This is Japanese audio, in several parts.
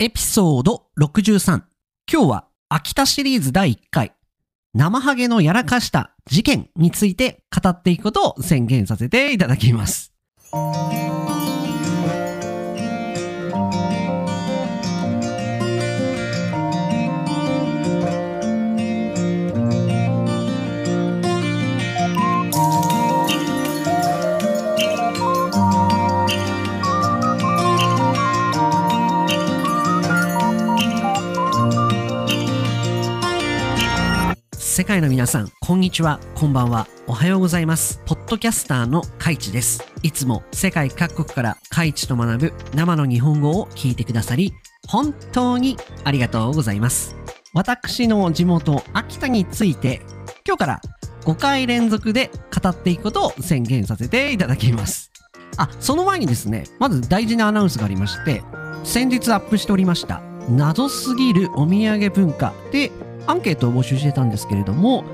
エピソード63。今日は秋田シリーズ第1回、生ハゲのやらかした事件について語っていくことを宣言させていただきます。世界の皆さん、こんにちは、こんばんは、おはようございます。ポッドキャスターのカイチです。いつも世界各国からカイチと学ぶ生の日本語を聞いてくださり、本当にありがとうございます。私の地元、秋田について、今日から5回連続で語っていくことを宣言させていただきます。あ、その前にですね、まず大事なアナウンスがありまして、先日アップしておりました、謎すぎるお土産文化でアンケートを募集してたんですけれども、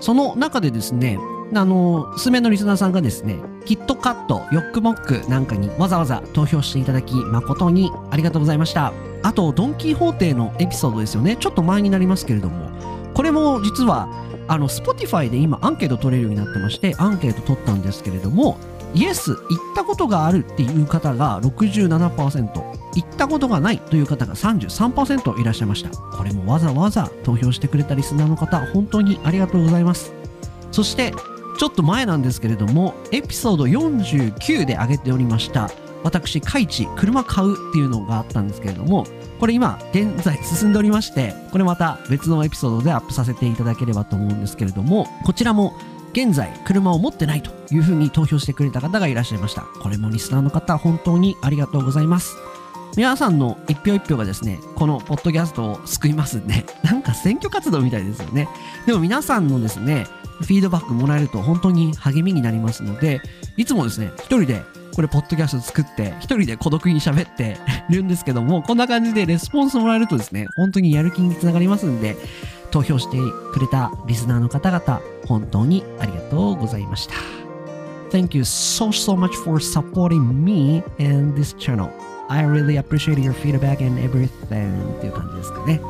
その中でですね、あの、数名のリスナーさんがですね、キットカット、ヨックモックなんかにわざわざ投票していただき、誠にありがとうございました。あと、ドンキーホーテのエピソードですよね。ちょっと前になりますけれども、これも実は、あの、Spotify で今アンケート取れるようになってまして、アンケート取ったんですけれども、イエス、行ったことがあるっていう方が67%、行ったことがないという方が33%いらっしゃいました。これもわざわざ投票してくれたリスナーの方、本当にありがとうございます。そして、ちょっと前なんですけれども、エピソード49で上げておりました、私、カイチ、車買うっていうのがあったんですけれども、これ今、現在進んでおりまして、これまた別のエピソードでアップさせていただければと思うんですけれども、こちらも現在車を持ってないというふうに投票してくれた方がいらっしゃいました。これもリスナーの方、本当にありがとうございます。皆さんの一票一票がですね、このポッドキャストを救いますんで、なんか選挙活動みたいですよね。でも皆さんのですね、フィードバックもらえると本当に励みになりますので、いつもですね、一人でこれ、ポッドキャスト作って、一人で孤独に喋って るんですけども、こんな感じでレスポンスもらえるとですね、本当にやる気につながりますんで、投票してくれたリスナーの方々、本当にありがとうございました。Thank you so, so much for supporting me and this channel. I really appreciate your feedback and everything っていう感じですかね。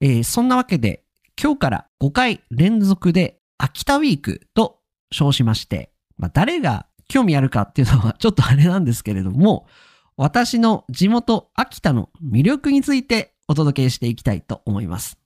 えー、そんなわけで、今日から5回連続で秋田ウィークと称しまして、まあ、誰が興味あるかっていうのはちょっとあれなんですけれども、私の地元秋田の魅力についてお届けしていきたいと思います。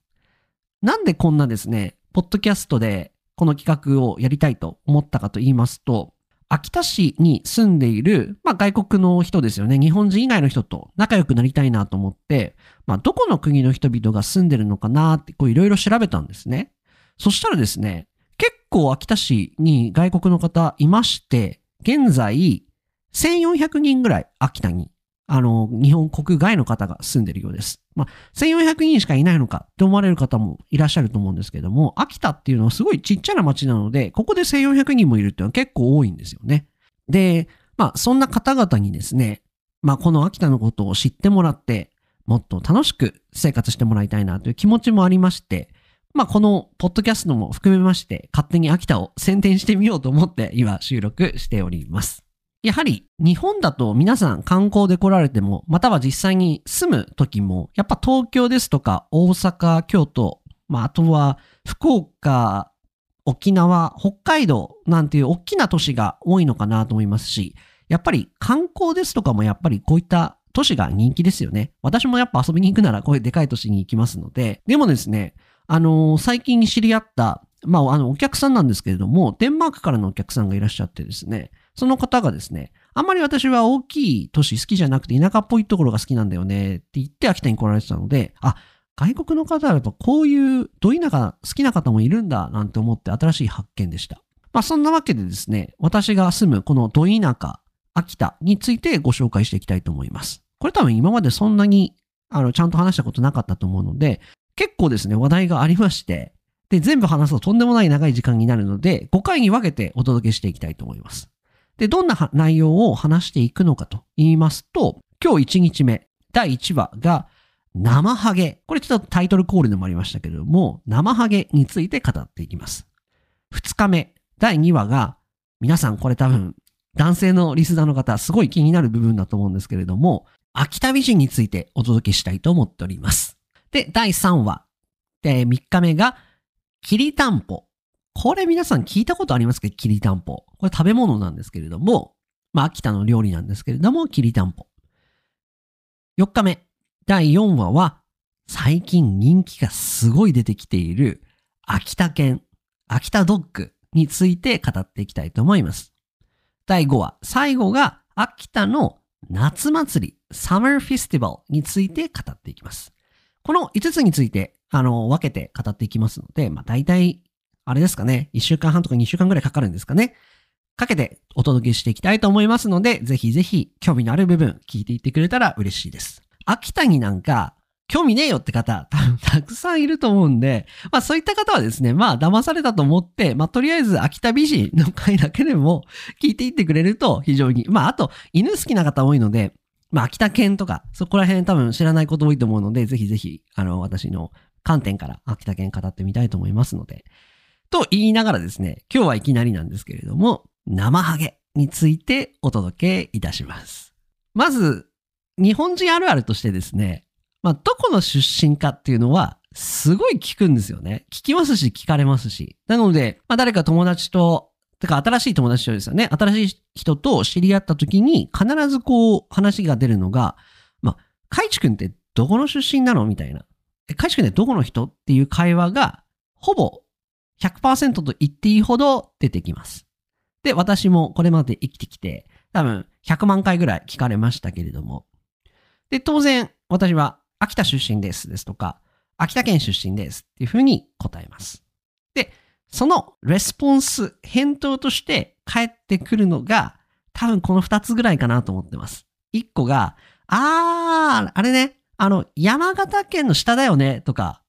なんでこんなですね、ポッドキャストでこの企画をやりたいと思ったかと言いますと、秋田市に住んでいる、まあ、外国の人ですよね。日本人以外の人と仲良くなりたいなと思って、まあ、どこの国の人々が住んでるのかなってこういろいろ調べたんですね。そしたらですね、結構秋田市に外国の方いまして、現在、1400人ぐらい秋田に、あの、日本国外の方が住んでるようです。まあ、1400人しかいないのかって思われる方もいらっしゃると思うんですけども、秋田っていうのはすごいちっちゃな町なので、ここで1400人もいるっていうのは結構多いんですよね。で、まあ、そんな方々にですね、まあ、この秋田のことを知ってもらって、もっと楽しく生活してもらいたいなという気持ちもありまして、まあ、このポッドキャストも含めまして、勝手に秋田を宣伝してみようと思って今収録しております。やはり日本だと皆さん観光で来られても、または実際に住む時も、やっぱ東京ですとか大阪、京都、まあ、あとは福岡、沖縄、北海道なんていう大きな都市が多いのかなと思いますし、やっぱり観光ですとかもやっぱりこういった都市が人気ですよね。私もやっぱ遊びに行くならこういうでかい都市に行きますので、でもですね、あのー、最近知り合った、まあ、あの、お客さんなんですけれども、デンマークからのお客さんがいらっしゃってですね、その方がですね、あんまり私は大きい都市好きじゃなくて田舎っぽいところが好きなんだよねって言って秋田に来られてたので、あ、外国の方はやっぱこういうど田舎好きな方もいるんだなんて思って新しい発見でした。まあそんなわけでですね、私が住むこのど田舎、秋田についてご紹介していきたいと思います。これ多分今までそんなにあのちゃんと話したことなかったと思うので、結構ですね、話題がありまして、で、全部話すととんでもない長い時間になるので、5回に分けてお届けしていきたいと思います。で、どんな内容を話していくのかと言いますと、今日1日目、第1話が、生ハゲ。これちょっとタイトルコールでもありましたけれども、生ハゲについて語っていきます。2日目、第2話が、皆さんこれ多分、男性のリスナーの方、すごい気になる部分だと思うんですけれども、秋田美人についてお届けしたいと思っております。で、第3話。で、3日目が、きりたんぽ。これ皆さん聞いたことありますか？きりたんぽ。これ食べ物なんですけれども、まあ、秋田の料理なんですけれども、きりたんぽ。4日目。第4話は、最近人気がすごい出てきている、秋田犬、秋田ドッグについて語っていきたいと思います。第5話。最後が、秋田の夏祭り、サマーフェスティバルについて語っていきます。この5つについて、あの、分けて語っていきますので、まあ大体、あれですかね、1週間半とか2週間ぐらいかかるんですかね。かけてお届けしていきたいと思いますので、ぜひぜひ興味のある部分聞いていってくれたら嬉しいです。秋田になんか興味ねえよって方、多分 たくさんいると思うんで、まあそういった方はですね、まあ騙されたと思って、まあとりあえず秋田美人の回だけでも聞いていってくれると非常に、まああと犬好きな方多いので、まあ秋田犬とか、そこら辺多分知らないこと多いと思うので、ぜひぜひ、あの、私の観点から秋田犬語ってみたいと思いますので。と言いながらですね、今日はいきなりなんですけれども、生ハゲについてお届けいたします。まず、日本人あるあるとしてですね、まあ、どこの出身かっていうのは、すごい聞くんですよね。聞きますし、聞かれますし。なので、まあ、誰か友達と、てか新しい友達とですよね。新しい人と知り合った時に、必ずこう、話が出るのが、まあ、カイチ君ってどこの出身なのみたいな。カイチ君ってどこの人っていう会話が、ほぼ100%と言っていいほど出てきます。で、私もこれまで生きてきて、多分100万回ぐらい聞かれましたけれども。で、当然、私は秋田出身ですですとか、秋田県出身ですっていうふうに答えます。で、そのレスポンス、返答として返ってくるのが、多分この2つぐらいかなと思ってます。1個が、あー、あれね、あの、山形県の下だよね、とか、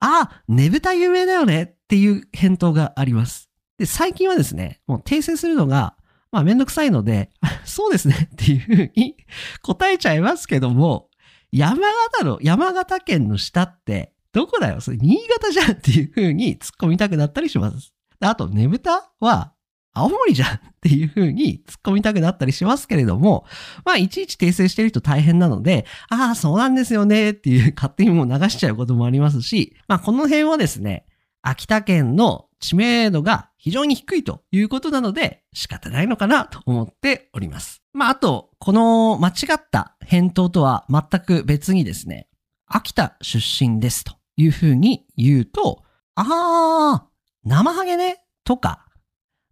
あー、ねぶた有名だよねっていう返答があります。で、最近はですね、もう訂正するのが、まあめんどくさいので、そうですねっていうふうに答えちゃいますけども、山形の、山形県の下って、どこだよ？それ新潟じゃんっていう風に突っ込みたくなったりします。あと、ねぶたは、青森じゃんっていう風に突っ込みたくなったりしますけれども、まあ、いちいち訂正してる人大変なので、ああ、そうなんですよねっていう勝手にもう流しちゃうこともありますし、まあ、この辺はですね、秋田県の知名度が非常に低いということなので仕方ないのかなと思っております。まあ、あと、この間違った返答とは全く別にですね、秋田出身ですというふうに言うと、あー、生ハゲねとか、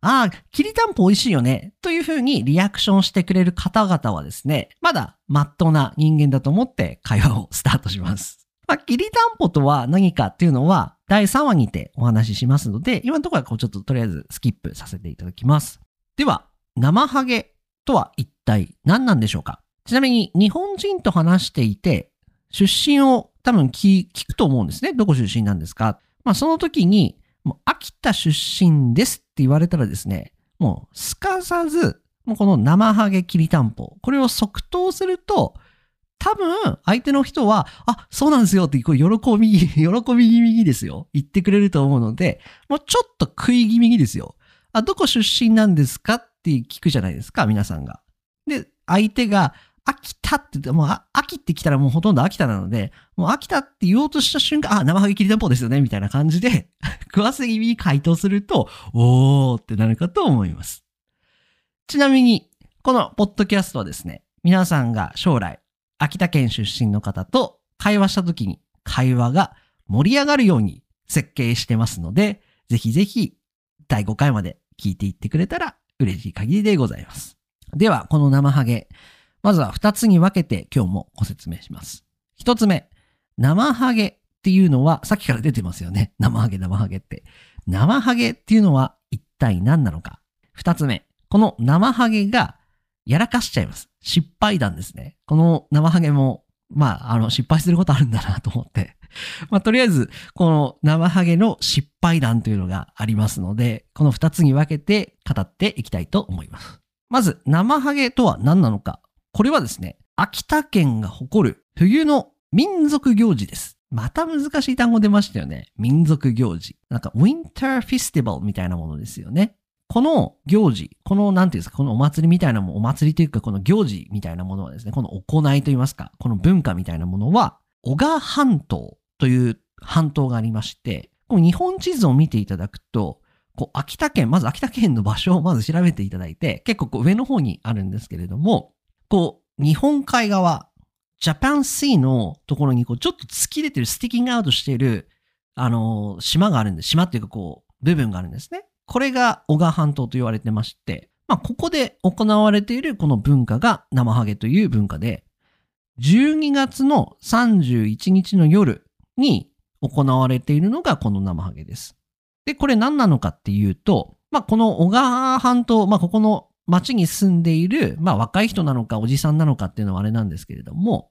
ああ、きりたんぽ美味しいよね。というふうにリアクションしてくれる方々はですね、まだまっとうな人間だと思って会話をスタートします。まあ、きりたんぽとは何かっていうのは、第3話にてお話ししますので、今のところはこうちょっととりあえずスキップさせていただきます。では、生ハゲとは一体何なんでしょうか？ちなみに日本人と話していて、出身を多分聞くと思うんですね。どこ出身なんですかまあその時に、もう秋田出身ですって言われたらですね、もうすかさず、もうこの生ハゲきりたんぽ、これを即答すると、多分、相手の人は、あ、そうなんですよって、こう、喜び、喜び気味ですよ。言ってくれると思うので、もうちょっと食い気味ですよ。あ、どこ出身なんですかって聞くじゃないですか、皆さんが。で、相手が、秋田って言って、もう、秋って来たらもうほとんど秋田なので、もう秋田って言おうとした瞬間、あ、生ハゲ切り店舗ですよね、みたいな感じで、食わせ気味に回答すると、おーってなるかと思います。ちなみに、このポッドキャストはですね、皆さんが将来、秋田県出身の方と会話した時に会話が盛り上がるように設計してますので、ぜひぜひ第5回まで聞いていってくれたら嬉しい限りでございます。では、この生ハゲ、まずは2つに分けて今日もご説明します。1つ目、生ハゲっていうのは、さっきから出てますよね。生ハゲ、生ハゲって。生ハゲっていうのは一体何なのか。2つ目、この生ハゲがやらかしちゃいます。失敗談ですね。この生ハゲも、まあ、あの、失敗することあるんだなと思って。まあ、とりあえず、この生ハゲの失敗談というのがありますので、この二つに分けて語っていきたいと思います。まず、生ハゲとは何なのか。これはですね、秋田県が誇る冬の民族行事です。また難しい単語出ましたよね。民族行事。なんか、ウィンターフェスティバルみたいなものですよね。この行事、この、なんていうんですか、このお祭りみたいなもお祭りというか、この行事みたいなものはですね、この行いといいますか、この文化みたいなものは、小川半島という半島がありまして、こう日本地図を見ていただくと、こう秋田県、まず秋田県の場所をまず調べていただいて、結構こう上の方にあるんですけれども、こう日本海側、ジャパンシーのところにこうちょっと突き出てる、スティキングアウトしている、あの、島があるんです。島っていうかこう、部分があるんですね。これが小川半島と言われてまして、まあ、ここで行われているこの文化が生ハゲという文化で、12月の31日の夜に行われているのがこの生ハゲです。で、これ何なのかっていうと、まあ、この小川半島、まあ、ここの町に住んでいる、まあ、若い人なのかおじさんなのかっていうのはあれなんですけれども、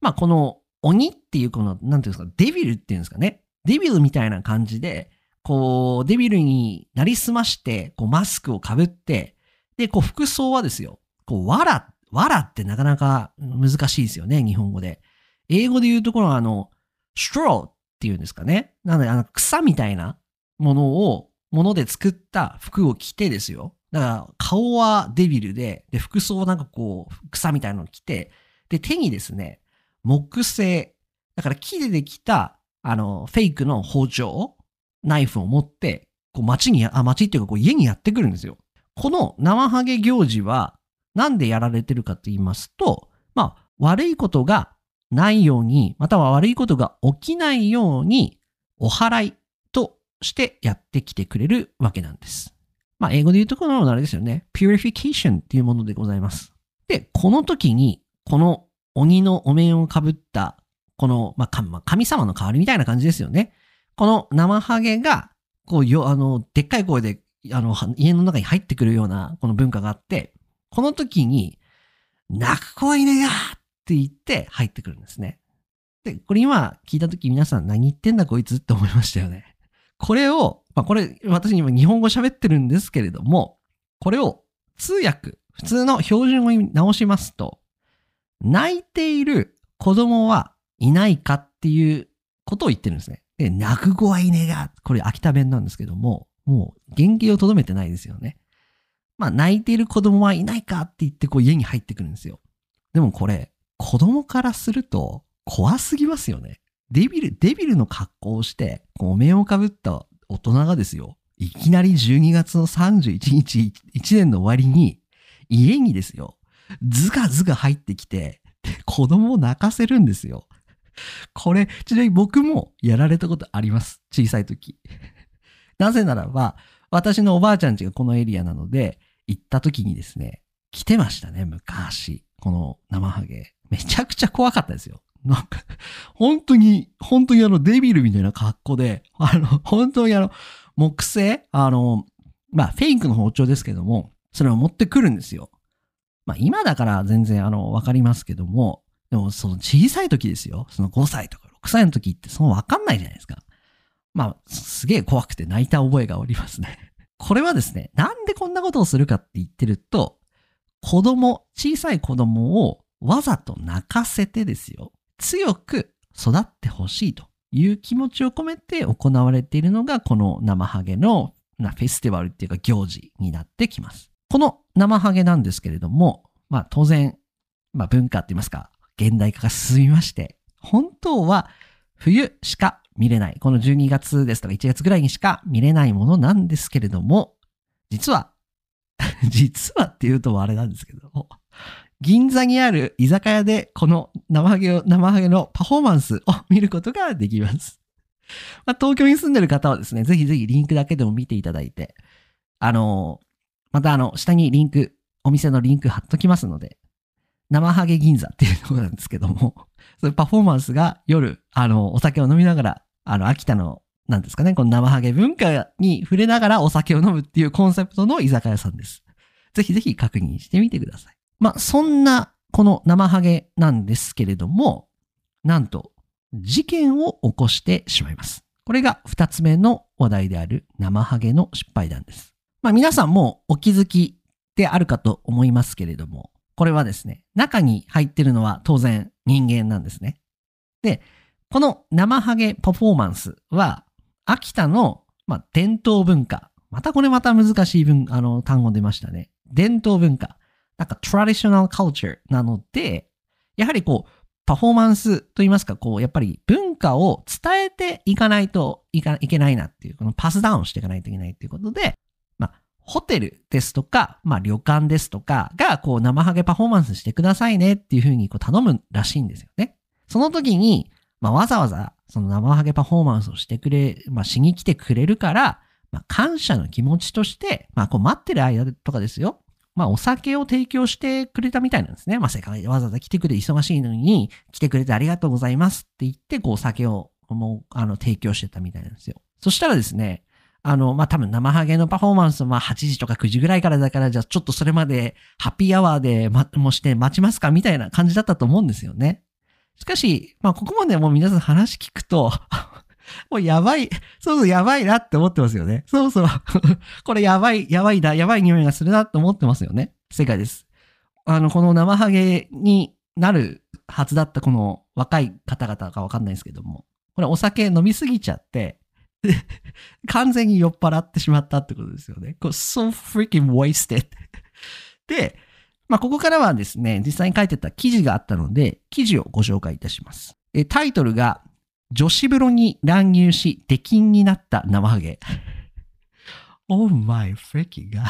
まあ、この鬼っていうこの、なんていうんですか、デビルっていうんですかね。デビルみたいな感じで、こう、デビルになりすまして、こう、マスクをかぶって、で、こう、服装はですよ、こう、わら、わらってなかなか難しいですよね、日本語で。英語で言うところは、あの、straw っていうんですかね。なので、あの、草みたいなものを、もので作った服を着てですよ。だから、顔はデビルで、で、服装なんかこう、草みたいなの着て、で、手にですね、木製、だから木でできた、あの、フェイクの包丁、ナイフを持って、こう街に、あ、街っていうかこう家にやってくるんですよ。この生ハゲ行事は、なんでやられてるかと言いますと、まあ、悪いことがないように、または悪いことが起きないように、お祓いとしてやってきてくれるわけなんです。まあ、英語で言うところのあれですよね。purification っていうものでございます。で、この時に、この鬼のお面をかぶった、この、まあ、神様の代わりみたいな感じですよね。この生ハゲが、こう、よ、あの、でっかい声で、あの、家の中に入ってくるような、この文化があって、この時に、泣く子はいねえやって言って入ってくるんですね。で、これ今聞いた時皆さん何言ってんだこいつって思いましたよね。これを、まあ、これ私今日本語喋ってるんですけれども、これを通訳、普通の標準語に直しますと、泣いている子供はいないかっていうことを言ってるんですね。で、泣く子はいねえが、これ秋田弁なんですけども、もう原型をとどめてないですよね。まあ、泣いている子供はいないかって言ってこう家に入ってくるんですよ。でもこれ、子供からすると怖すぎますよね。デビル、デビルの格好をして、お面をかぶった大人がですよ、いきなり12月の31日、1年の終わりに、家にですよ、ズガズガ入ってきて、子供を泣かせるんですよ。これ、ちなみに僕もやられたことあります。小さい時。なぜならば、私のおばあちゃん家がこのエリアなので、行った時にですね、来てましたね、昔。この生ハゲ。めちゃくちゃ怖かったですよ。なんか、本当に、本当にあのデビルみたいな格好で、あの、本当にあの、木製？あの、まあ、フェイクの包丁ですけども、それを持ってくるんですよ。まあ、今だから全然あの、わかりますけども、でも、その小さい時ですよ。その5歳とか6歳の時って、そのわかんないじゃないですか。まあ、すげえ怖くて泣いた覚えがおりますね。これはですね、なんでこんなことをするかって言ってると、子供、小さい子供をわざと泣かせてですよ。強く育ってほしいという気持ちを込めて行われているのが、この生ハゲのフェスティバルっていうか行事になってきます。この生ハゲなんですけれども、まあ当然、まあ文化って言いますか、現代化が進みまして、本当は冬しか見れない、この12月ですとか1月ぐらいにしか見れないものなんですけれども、実は、実はって言うとあれなんですけども、銀座にある居酒屋でこの生ハゲを、生ハゲのパフォーマンスを見ることができます。まあ、東京に住んでる方はですね、ぜひぜひリンクだけでも見ていただいて、あのまたあの、下にリンク、お店のリンク貼っときますので、生ハゲ銀座っていうところなんですけども、そういうパフォーマンスが夜、あの、お酒を飲みながら、あの、秋田の、なんですかね、この生ハゲ文化に触れながらお酒を飲むっていうコンセプトの居酒屋さんです。ぜひぜひ確認してみてください。まあ、そんな、この生ハゲなんですけれども、なんと、事件を起こしてしまいます。これが二つ目の話題である生ハゲの失敗談です。まあ皆さんもお気づきであるかと思いますけれども、これはですね、中に入ってるのは当然人間なんですね。で、この生ハゲパフォーマンスは、秋田の、まあ、伝統文化。またこれまた難しい文、あの、単語出ましたね。伝統文化。なんか traditional culture なので、やはりこう、パフォーマンスと言いますか、こう、やっぱり文化を伝えていかないといかいけないなっていう、このパスダウンしていかないといけないっていうことで、まあ、ホテルですとか、まあ、旅館ですとかが、こう、生ハゲパフォーマンスしてくださいねっていうふうにこう頼むらしいんですよね。その時に、まあ、わざわざ、その生ハゲパフォーマンスをしてくれ、まあ、しに来てくれるから、まあ、感謝の気持ちとして、まあ、こう待ってる間とかですよ。まあ、お酒を提供してくれたみたいなんですね。まあ、世界でわざわざ来てくれて忙しいのに、来てくれてありがとうございますって言って、こう、お酒を、もう、あの、提供してたみたいなんですよ。そしたらですね、あの、まあ、多分生ハゲのパフォーマンスは8時とか9時ぐらいからだから、じゃあちょっとそれまでハッピーアワーで、ま、もして待ちますかみたいな感じだったと思うんですよね。しかし、まあ、ここまでもう皆さん話聞くと もうやばい、そうそうやばいなって思ってますよね。そうそう。これやばい、やばいだ、やばい匂いがするなって思ってますよね。正解です。あの、この生ハゲになるはずだったこの若い方々かわかんないですけども、これお酒飲みすぎちゃって、完全に酔っ払ってしまったってことですよね。これ so freaking wasted. で、まあ、ここからはですね、実際に書いてた記事があったので、記事をご紹介いたします。えタイトルが、女子風呂に乱入し、出禁になった生ハゲ。oh my freaking god.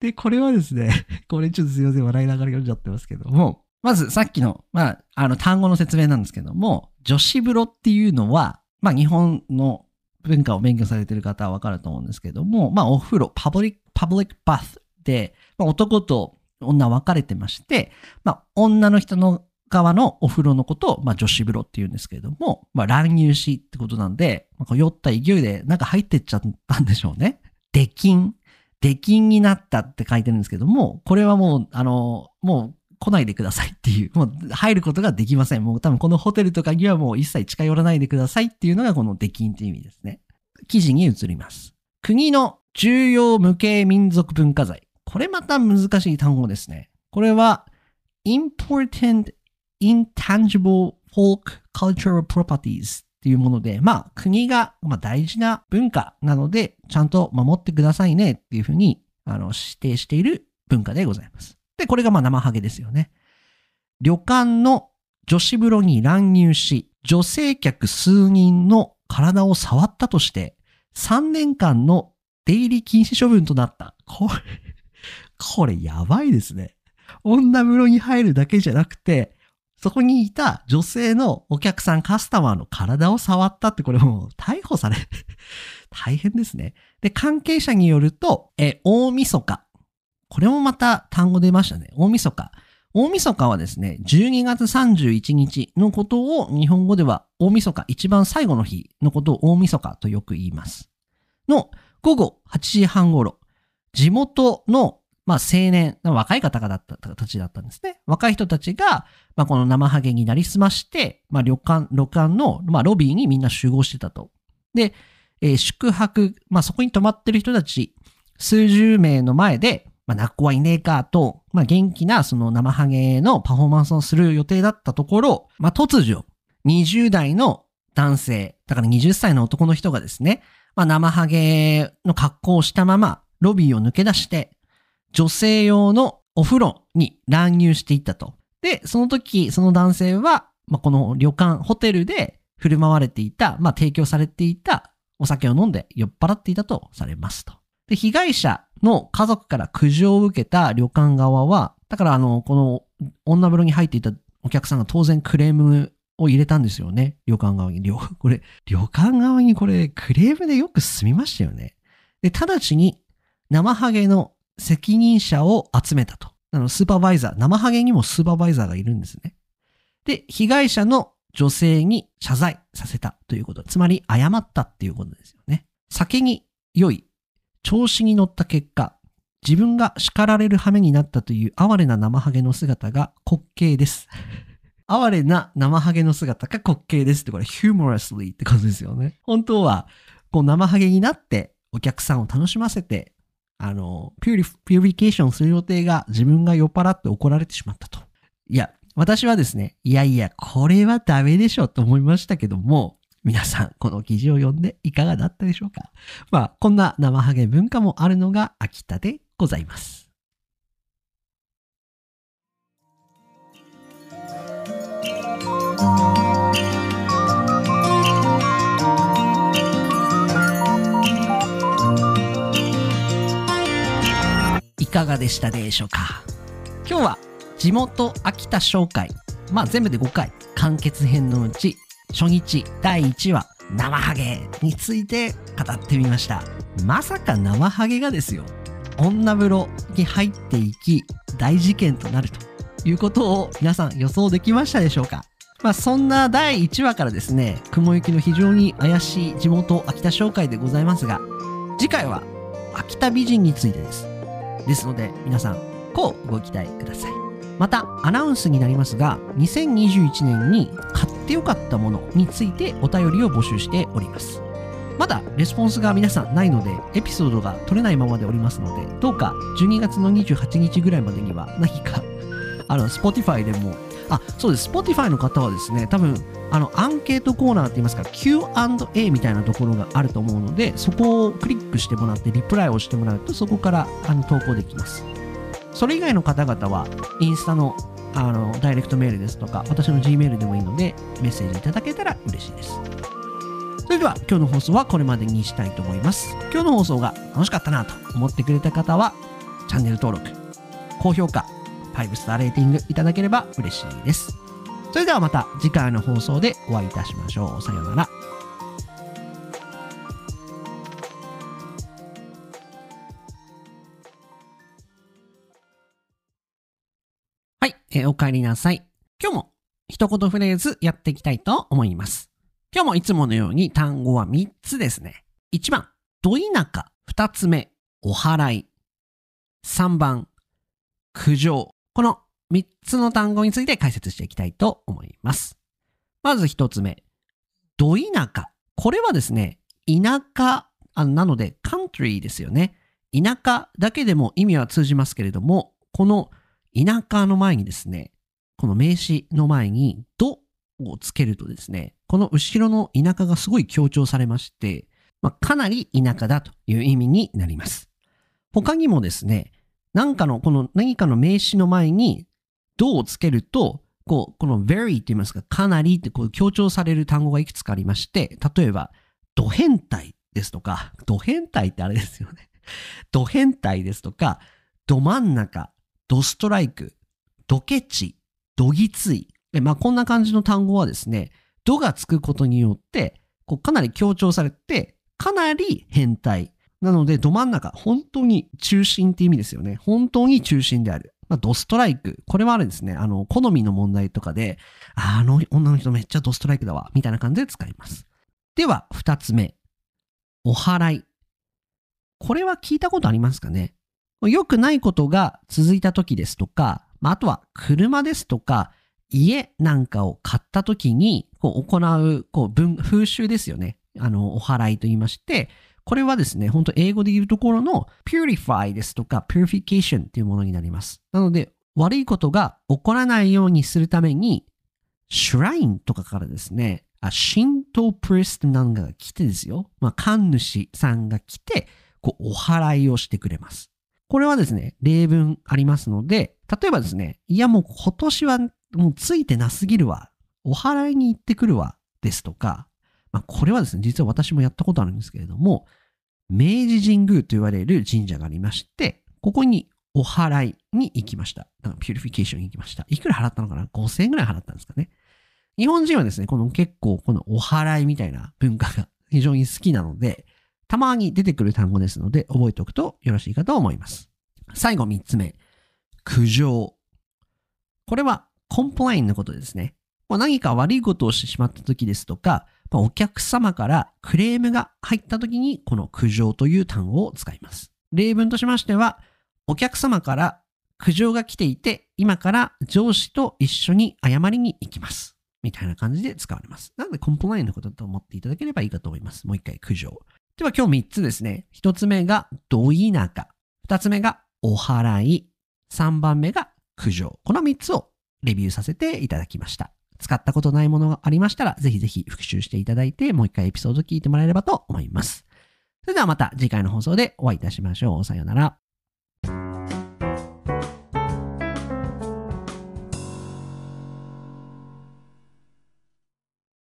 で、これはですね、これちょっとすいません、笑いながら読んじゃってますけども、まずさっきの、まあ、あの単語の説明なんですけども、女子風呂っていうのは、まあ日本の文化を勉強されてる方はわかると思うんですけども、まあお風呂、パブリック、パブリックバスで、まあ、男と女分かれてまして、まあ女の人の側のお風呂のことを、まあ、女子風呂って言うんですけれども、まあ、乱入しってことなんで、まあ、酔った勢いでなんか入ってっちゃったんでしょうね。出禁。出禁になったって書いてるんですけども、これはもう、あの、もう来ないでくださいっていう、もう入ることができません。もう多分このホテルとかにはもう一切近寄らないでくださいっていうのがこの出禁っていう意味ですね。記事に移ります。国の重要無形民族文化財。これまた難しい単語ですね。これは important intangible folk cultural properties っていうもので、まあ国が、まあ、大事な文化なので、ちゃんと守ってくださいねっていうふうにあの指定している文化でございます。で、これがまあ生ハゲですよね。旅館の女子風呂に乱入し、女性客数人の体を触ったとして、3年間の出入り禁止処分となった。これ、これやばいですね。女風呂に入るだけじゃなくて、そこにいた女性のお客さん、カスタマーの体を触ったって、これもう逮捕され、大変ですね。で、関係者によると、え、大晦日。これもまた単語出ましたね。大晦日。大晦日はですね、12月31日のことを日本語では大晦日、一番最後の日のことを大晦日とよく言います。の午後8時半頃、地元のまあ青年、若い方々たちだったんですね。若い人たちが、まあこの生ハゲになりすまして、まあ旅館、旅館の、まあロビーにみんな集合してたと。で、えー、宿泊、まあそこに泊まってる人たち、数十名の前で、まあ泣く子はいねえかと、まあ元気なその生ハゲのパフォーマンスをする予定だったところ、まあ突如、20代の男性、だから20歳の男の人がですね、まあ生ハゲの格好をしたまま、ロビーを抜け出して、女性用のお風呂に乱入していったと。で、その時、その男性は、まあ、この旅館、ホテルで振る舞われていた、まあ、提供されていたお酒を飲んで酔っ払っていたとされますと。で、被害者の家族から苦情を受けた旅館側は、だからあの、この女風呂に入っていたお客さんが当然クレームを入れたんですよね。旅館側に。旅、これ、旅館側にこれ、クレームでよく済みましたよね。で、直ちに、生ハゲの責任者を集めたと。あの、スーパーバイザー、生ハゲにもスーパーバイザーがいるんですね。で、被害者の女性に謝罪させたということ。つまり、謝ったっていうことですよね。酒に酔い、調子に乗った結果、自分が叱られる羽目になったという哀れな生ハゲの姿が滑稽です。哀れな生ハゲの姿が滑稽ですって、これ、humorously ってことですよね。本当は、こう生ハゲになって、お客さんを楽しませて、あの、ピューリ、ピューリケーションする予定が自分が酔っ払って怒られてしまったと。いや、私はですね、いやいや、これはダメでしょと思いましたけども、皆さん、この記事を読んでいかがだったでしょうか？まあ、こんな生ハゲ文化もあるのが秋田でございます。かがでしたでしょうか？今日は地元秋田紹介まあ全部で5回完結編のうち初日第1話生ハゲについて語ってみました。まさか生ハゲがですよ。女風呂に入っていき大事件となると。いうことを皆さん予想できましたでしょうか？まあそんな第1話からですね雲行きの非常に怪しい地元秋田紹介でございますが次回は秋田美人についてです。ですので皆さんこうご期待ください。またアナウンスになりますが2021年に買ってよかったものについてお便りを募集しております。まだレスポンスが皆さんないのでエピソードが取れないままでおりますのでどうか12月の28日ぐらいまでには何かあの Spotify でもあそうです Spotify の方はですね多分あのアンケートコーナーって言いますか Q&A みたいなところがあると思うのでそこをクリックしてもらってリプライをしてもらうとそこからあの投稿できますそれ以外の方々は、インスタのあのダイレクトメールですとか、私の G メールでもいいので、メッセージいただけたら嬉しいです。それでは、今日の放送はこれまでにしたいと思います。今日の放送が楽しかったなと思ってくれた方は、チャンネル登録、高評価、5スターレーティングいただければ嬉しいです。それではまた次回の放送でお会いいたしましょう。さようなら。はいえー、お帰りなさい。今日も一言フレーズやっていきたいと思います。今日もいつものように単語は3つですね。1番、ど田舎。2つ目、お祓い。3番、苦情。この3つの単語について解説していきたいと思います。まず1つ目、ど田舎。これはですね、田舎なので、カントリーですよね。田舎だけでも意味は通じますけれども、この田舎の前にですね、この名詞の前に、どをつけるとですね、この後ろの田舎がすごい強調されまして、まあ、かなり田舎だという意味になります。他にもですね、何かの、この何かの名詞の前に、どをつけると、こう、この very って言いますか、かなりってこう強調される単語がいくつかありまして、例えば、ド変態ですとか、ド変態ってあれですよね。ド変態ですとか、ど真ん中、ドストライク、ドケチ、ドギツイ。まあ、こんな感じの単語はですね、ドがつくことによって、こうかなり強調されて、かなり変態。なので、ど真ん中、本当に中心って意味ですよね。本当に中心である。まあ、ドストライク。これはあれですね、あの、好みの問題とかで、あの女の人めっちゃドストライクだわ、みたいな感じで使います。では、二つ目。お祓い。これは聞いたことありますかね良くないことが続いた時ですとか、まあ、あとは車ですとか、家なんかを買った時にこう行うこう文風習ですよね。あの、お祓いと言いまして、これはですね、本当英語で言うところの purify ですとか purification っていうものになります。なので、悪いことが起こらないようにするために、シュラインとかからですね、あ神道プリストなんかが来てですよ。まあ、神主さんが来て、こう、お祓いをしてくれます。これはですね、例文ありますので、例えばですね、いやもう今年はもうついてなすぎるわ。お祓いに行ってくるわ。ですとか、まあ、これはですね、実は私もやったことあるんですけれども、明治神宮と言われる神社がありまして、ここにお祓いに行きました。purification に行きました。いくら払ったのかな ?5000 円ぐらい払ったんですかね。日本人はですね、この結構このお祓いみたいな文化が 非常に好きなので、たまに出てくる単語ですので、覚えておくとよろしいかと思います。最後3つ目。苦情。これは complaint のことですね。ま何か悪いことをしてしまった時ですとかま、お客様からクレームが入った時にこの苦情という単語を使います。例文としましては、お客様から苦情が来ていて、今から上司と一緒に謝りに行きます。みたいな感じで使われます。なので、コンプラインのことだと思っていただければいいかと思います。もう一回、苦情。では今日3つですね。1つ目が、どいなか。2つ目が、お祓い。3番目が、苦情。この3つをレビューさせていただきました。使ったことないものがありましたら、ぜひぜひ復習していただいて、もう一回エピソード聞いてもらえればと思います。それではまた次回の放送でお会いいたしましょう。さようなら。